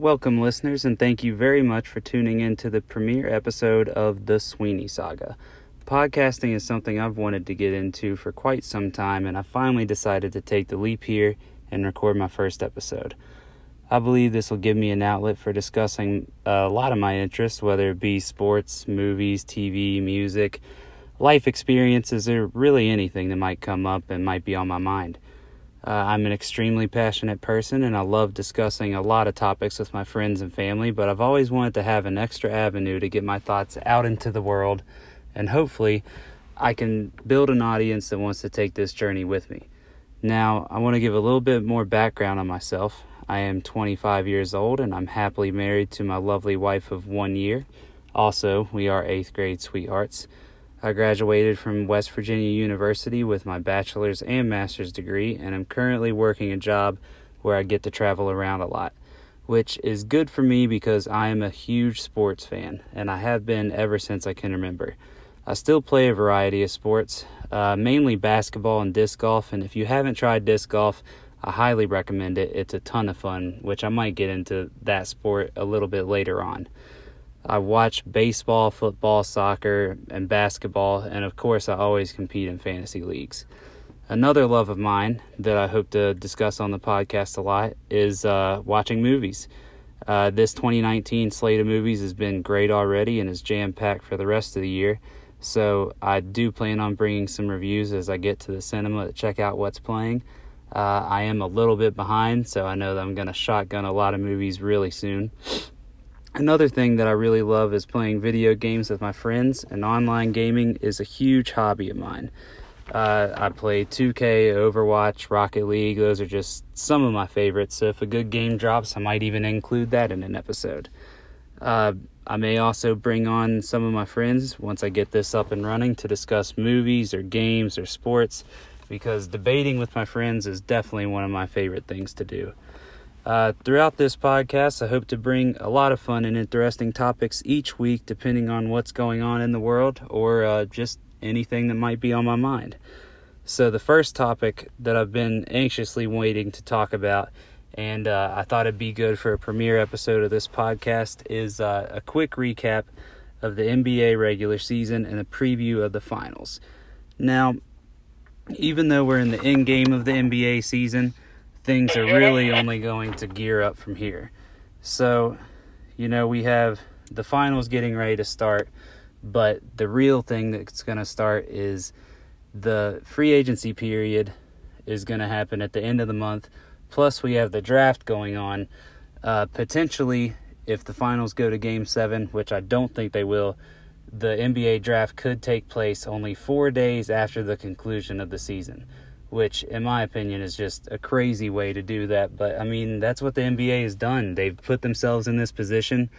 Welcome, listeners, and thank you very much for tuning in to the premiere episode of The Sweeney Saga. Podcasting is something I've wanted to get into for quite some time, and I finally decided to take the leap here and record my first episode. I believe this will give me an outlet for discussing a lot of my interests, whether it be sports, movies, TV, music, life experiences, or really anything that might come up and might be on my mind. Uh, I'm an extremely passionate person and I love discussing a lot of topics with my friends and family, but I've always wanted to have an extra avenue to get my thoughts out into the world, and hopefully, I can build an audience that wants to take this journey with me. Now, I want to give a little bit more background on myself. I am 25 years old and I'm happily married to my lovely wife of one year. Also, we are eighth grade sweethearts. I graduated from West Virginia University with my bachelor's and master's degree, and I'm currently working a job where I get to travel around a lot, which is good for me because I am a huge sports fan, and I have been ever since I can remember. I still play a variety of sports, uh, mainly basketball and disc golf, and if you haven't tried disc golf, I highly recommend it. It's a ton of fun, which I might get into that sport a little bit later on. I watch baseball, football, soccer, and basketball, and of course, I always compete in fantasy leagues. Another love of mine that I hope to discuss on the podcast a lot is uh, watching movies. Uh, this 2019 slate of movies has been great already and is jam packed for the rest of the year. So I do plan on bringing some reviews as I get to the cinema to check out what's playing. Uh, I am a little bit behind, so I know that I'm going to shotgun a lot of movies really soon. Another thing that I really love is playing video games with my friends, and online gaming is a huge hobby of mine. Uh, I play 2K, Overwatch, Rocket League. Those are just some of my favorites. So if a good game drops, I might even include that in an episode. Uh, I may also bring on some of my friends once I get this up and running to discuss movies or games or sports because debating with my friends is definitely one of my favorite things to do. Uh, throughout this podcast, I hope to bring a lot of fun and interesting topics each week, depending on what's going on in the world or uh, just anything that might be on my mind. So, the first topic that I've been anxiously waiting to talk about, and uh, I thought it'd be good for a premiere episode of this podcast, is uh, a quick recap of the NBA regular season and a preview of the finals. Now, even though we're in the end game of the NBA season, things are really only going to gear up from here. So, you know, we have the finals getting ready to start, but the real thing that's going to start is the free agency period is going to happen at the end of the month. Plus, we have the draft going on. Uh, potentially, if the finals go to game seven, which I don't think they will, the NBA draft could take place only four days after the conclusion of the season which in my opinion is just a crazy way to do that. But i mean that's what the nba has done. They've put themselves in this position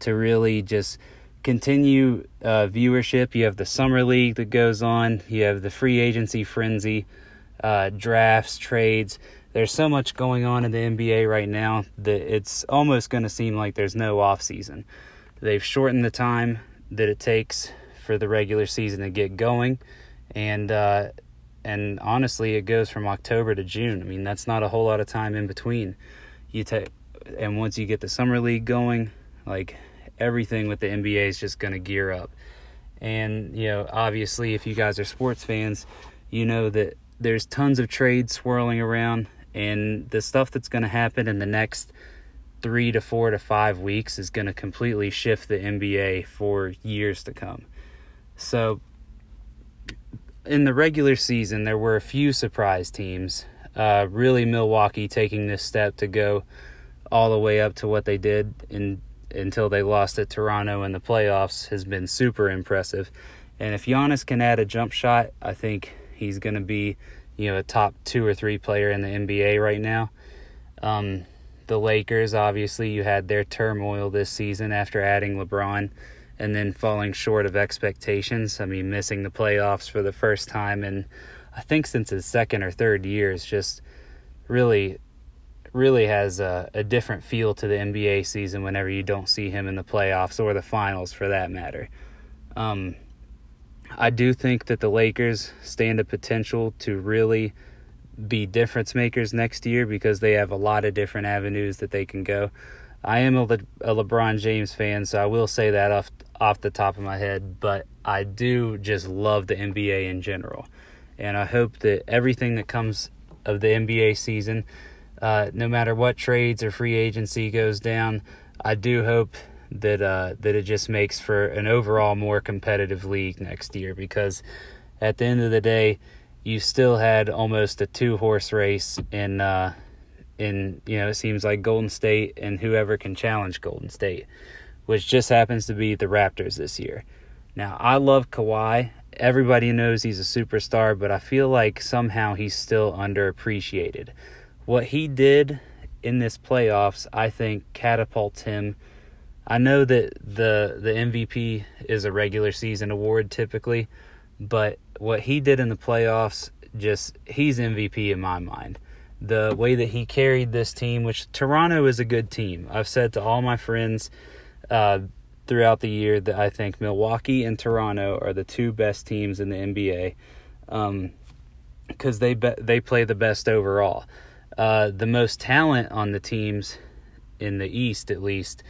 to really just continue uh, viewership. You have the summer league that goes on. You have the free agency frenzy uh, drafts trades. There's so much going on in the nba right now that it's almost going to seem like there's no off season. They've shortened the time that it takes for the regular season to get going. And uh, and honestly, it goes from October to June. I mean, that's not a whole lot of time in between. You take, and once you get the summer league going, like everything with the NBA is just going to gear up. And you know, obviously, if you guys are sports fans, you know that there's tons of trades swirling around, and the stuff that's going to happen in the next three to four to five weeks is going to completely shift the NBA for years to come. So in the regular season, there were a few surprise teams. Uh, really, Milwaukee taking this step to go all the way up to what they did in, until they lost at Toronto in the playoffs has been super impressive. And if Giannis can add a jump shot, I think he's going to be, you know, a top two or three player in the NBA right now. Um, the Lakers, obviously, you had their turmoil this season after adding LeBron and then falling short of expectations. I mean, missing the playoffs for the first time and I think since his second or third year just really really has a, a different feel to the NBA season whenever you don't see him in the playoffs or the finals for that matter. Um, I do think that the Lakers stand a potential to really be difference makers next year because they have a lot of different avenues that they can go. I am a, Le- a LeBron James fan, so I will say that off off the top of my head, but I do just love the NBA in general. And I hope that everything that comes of the NBA season, uh, no matter what trades or free agency goes down, I do hope that uh, that it just makes for an overall more competitive league next year because at the end of the day, you still had almost a two horse race in uh, in you know it seems like Golden State and whoever can challenge Golden State, which just happens to be the Raptors this year. Now I love Kawhi. Everybody knows he's a superstar, but I feel like somehow he's still underappreciated. What he did in this playoffs, I think, catapults him. I know that the the MVP is a regular season award typically, but what he did in the playoffs, just he's MVP in my mind. The way that he carried this team, which Toronto is a good team. I've said to all my friends uh, throughout the year that I think Milwaukee and Toronto are the two best teams in the NBA because um, they be- they play the best overall. Uh, the most talent on the teams in the East, at least,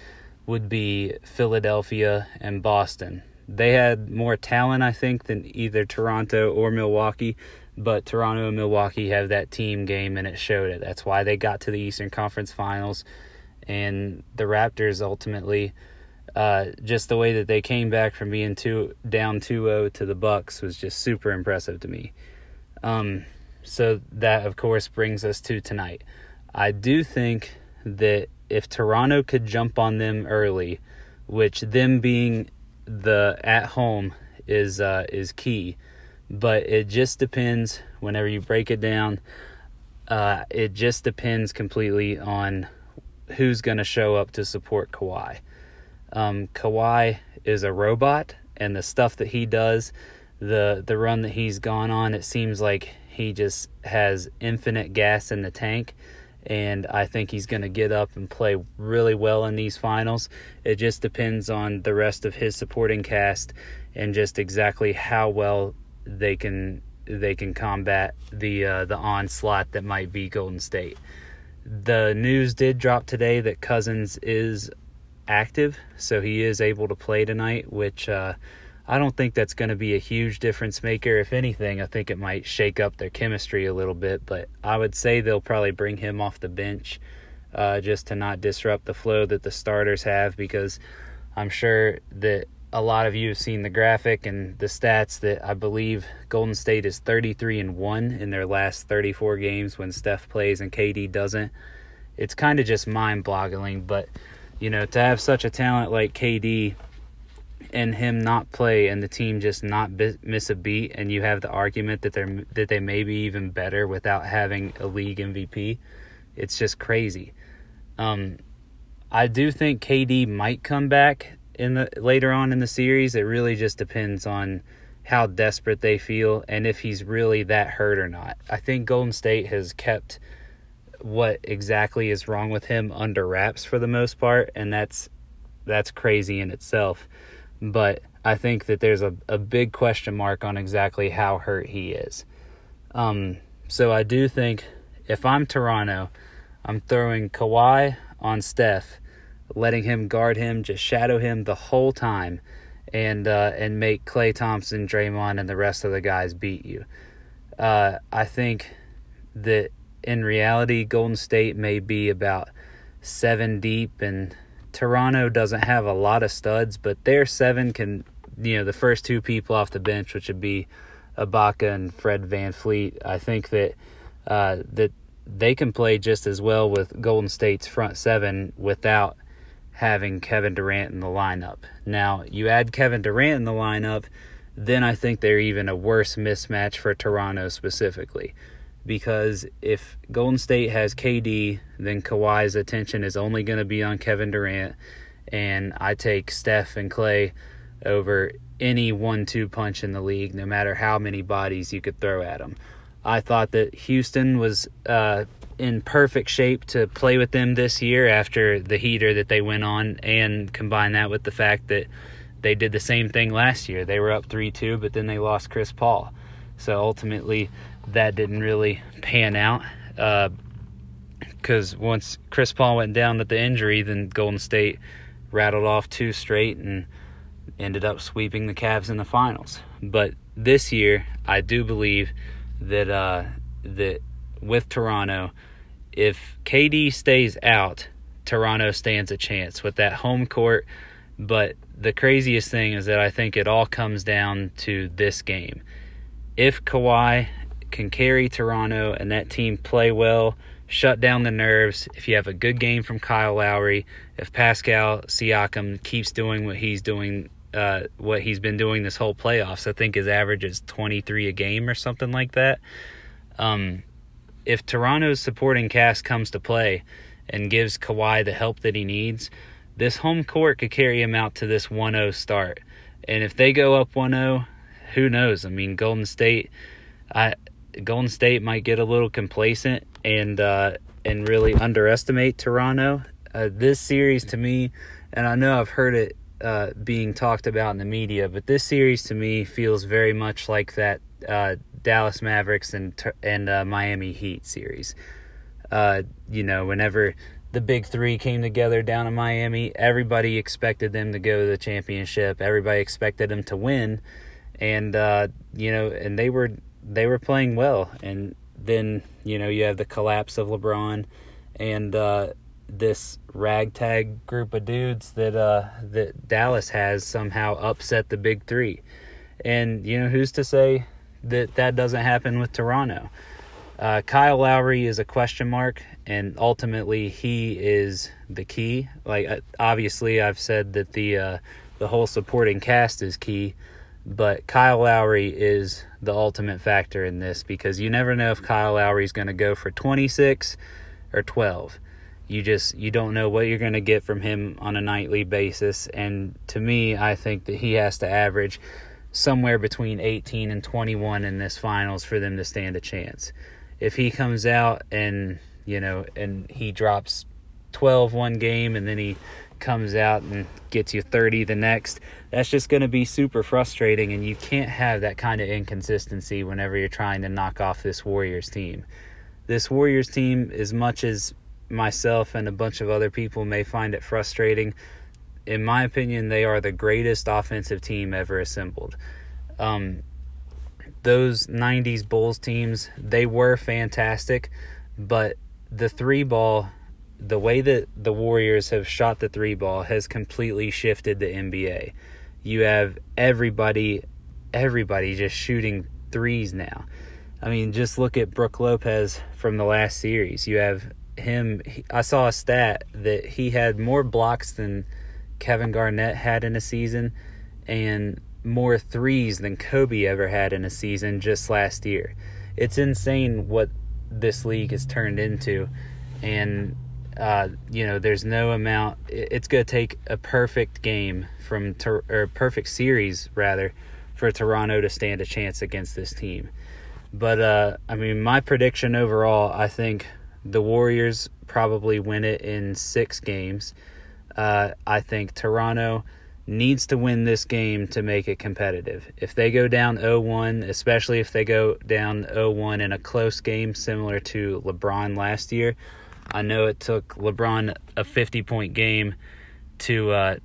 would be Philadelphia and Boston. They had more talent, I think, than either Toronto or Milwaukee, but Toronto and Milwaukee have that team game, and it showed it. That's why they got to the Eastern Conference Finals, and the Raptors ultimately. Uh, just the way that they came back from being two down 2-0 to the Bucks was just super impressive to me. Um, so that of course brings us to tonight. I do think that if Toronto could jump on them early, which them being the at home is uh, is key, but it just depends. Whenever you break it down, uh, it just depends completely on who's going to show up to support Kawhi. Um, Kawhi is a robot, and the stuff that he does, the the run that he's gone on, it seems like he just has infinite gas in the tank and I think he's going to get up and play really well in these finals. It just depends on the rest of his supporting cast and just exactly how well they can they can combat the uh, the onslaught that might be Golden State. The news did drop today that Cousins is active, so he is able to play tonight, which uh, I don't think that's going to be a huge difference maker. If anything, I think it might shake up their chemistry a little bit, but I would say they'll probably bring him off the bench uh, just to not disrupt the flow that the starters have because I'm sure that a lot of you have seen the graphic and the stats that I believe Golden State is 33 and 1 in their last 34 games when Steph plays and KD doesn't. It's kind of just mind-boggling, but you know, to have such a talent like KD and him not play and the team just not miss a beat and you have the argument that they're that they may be even better without having a league MVP it's just crazy um I do think KD might come back in the later on in the series it really just depends on how desperate they feel and if he's really that hurt or not I think Golden State has kept what exactly is wrong with him under wraps for the most part and that's that's crazy in itself but I think that there's a, a big question mark on exactly how hurt he is. Um, so I do think if I'm Toronto, I'm throwing Kawhi on Steph, letting him guard him, just shadow him the whole time, and uh, and make Klay Thompson, Draymond, and the rest of the guys beat you. Uh, I think that in reality, Golden State may be about seven deep and Toronto doesn't have a lot of studs, but their seven can, you know, the first two people off the bench, which would be Ibaka and Fred VanVleet, I think that uh, that they can play just as well with Golden State's front seven without having Kevin Durant in the lineup. Now, you add Kevin Durant in the lineup, then I think they're even a worse mismatch for Toronto specifically because if Golden State has KD, then Kawhi's attention is only going to be on Kevin Durant, and I take Steph and Klay over any one-two punch in the league, no matter how many bodies you could throw at them. I thought that Houston was uh, in perfect shape to play with them this year after the heater that they went on, and combine that with the fact that they did the same thing last year. They were up 3 2, but then they lost Chris Paul. So ultimately, that didn't really pan out. Uh, because once Chris Paul went down with the injury, then Golden State rattled off two straight and ended up sweeping the Cavs in the finals. But this year, I do believe that uh, that with Toronto, if KD stays out, Toronto stands a chance with that home court. But the craziest thing is that I think it all comes down to this game. If Kawhi can carry Toronto and that team play well, shut down the nerves, if you have a good game from Kyle Lowry, if Pascal Siakam keeps doing what he's doing uh, what he's been doing this whole playoffs. I think his average is 23 a game or something like that. Um, if Toronto's supporting cast comes to play and gives Kawhi the help that he needs, this home court could carry him out to this 1 0 start. And if they go up 1 0, who knows? I mean, Golden State, I, Golden State might get a little complacent and uh, and really underestimate Toronto. Uh, this series to me, and I know I've heard it uh, being talked about in the media, but this series to me feels very much like that uh, Dallas Mavericks and and uh, Miami Heat series. Uh, you know, whenever the big three came together down in Miami, everybody expected them to go to the championship. Everybody expected them to win, and uh, you know, and they were they were playing well. And then you know you have the collapse of LeBron, and uh, this ragtag group of dudes that uh, that Dallas has somehow upset the big three. And you know who's to say that that doesn't happen with Toronto? Uh, Kyle Lowry is a question mark, and ultimately he is the key. Like uh, obviously, I've said that the uh, the whole supporting cast is key, but Kyle Lowry is the ultimate factor in this because you never know if Kyle Lowry is going to go for 26 or 12. You just you don't know what you're going to get from him on a nightly basis, and to me, I think that he has to average somewhere between 18 and 21 in this finals for them to stand a chance. If he comes out and, you know, and he drops 12 one game and then he comes out and gets you 30 the next, that's just going to be super frustrating and you can't have that kind of inconsistency whenever you're trying to knock off this Warriors team. This Warriors team as much as myself and a bunch of other people may find it frustrating, in my opinion, they are the greatest offensive team ever assembled. Um, those 90s Bulls teams, they were fantastic, but the three ball, the way that the Warriors have shot the three ball has completely shifted the NBA. You have everybody, everybody just shooting threes now. I mean, just look at Brook Lopez from the last series. You have him, I saw a stat that he had more blocks than Kevin Garnett had in a season and more threes than Kobe ever had in a season just last year. It's insane what this league has turned into. And, uh, you know, there's no amount, it's going to take a perfect game from, or a perfect series, rather, for Toronto to stand a chance against this team. But, uh, I mean, my prediction overall, I think the Warriors probably win it in six games. Uh, I think Toronto needs to win this game to make it competitive. If they go down 0-1, especially if they go down 0-1 in a close game similar to LeBron last year, I know it took LeBron a 50-point game to uh,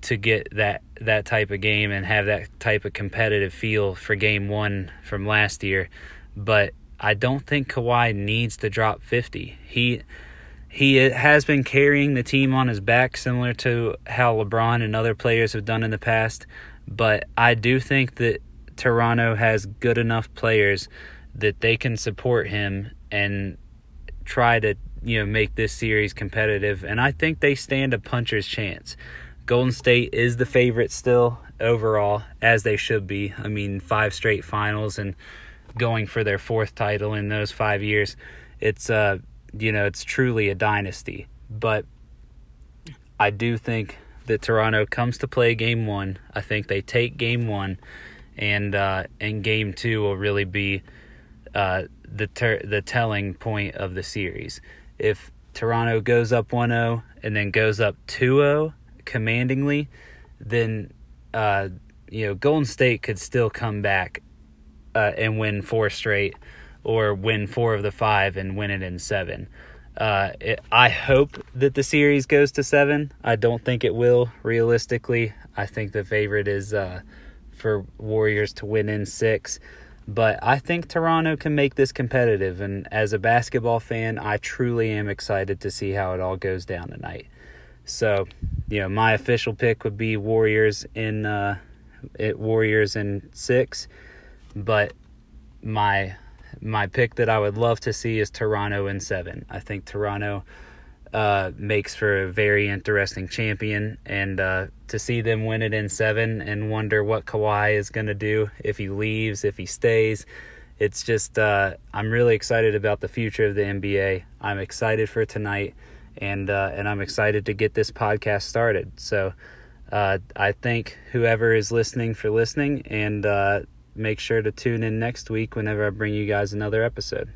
to get that that type of game and have that type of competitive feel for game 1 from last year, but I don't think Kawhi needs to drop 50. He he has been carrying the team on his back, similar to how LeBron and other players have done in the past. But I do think that Toronto has good enough players that they can support him and try to you know make this series competitive. And I think they stand a puncher's chance. Golden State is the favorite still overall, as they should be. I mean, five straight finals and going for their fourth title in those five years. It's uh you know, it's truly a dynasty. But I do think that Toronto comes to play game one. I think they take game one, and uh, and game two will really be uh, the ter- the telling point of the series. If Toronto goes up 1-0 and then goes up 2-0 commandingly, then uh, you know Golden State could still come back uh, and win four straight or win four of the five and win it in seven. Uh, it, I hope that the series goes to seven. I don't think it will. Realistically, I think the favorite is uh, for Warriors to win in six. But I think Toronto can make this competitive. And as a basketball fan, I truly am excited to see how it all goes down tonight. So, you know, my official pick would be Warriors in uh, it Warriors in six, but my my pick that I would love to see is Toronto in seven. I think Toronto uh, makes for a very interesting champion, and uh, to see them win it in seven and wonder what Kawhi is going to do if he leaves, if he stays. It's just uh, I'm really excited about the future of the NBA. I'm excited for tonight, and uh, and I'm excited to get this podcast started. So uh, I thank whoever is listening for listening, and uh, make sure to tune in next week whenever I bring you guys another episode.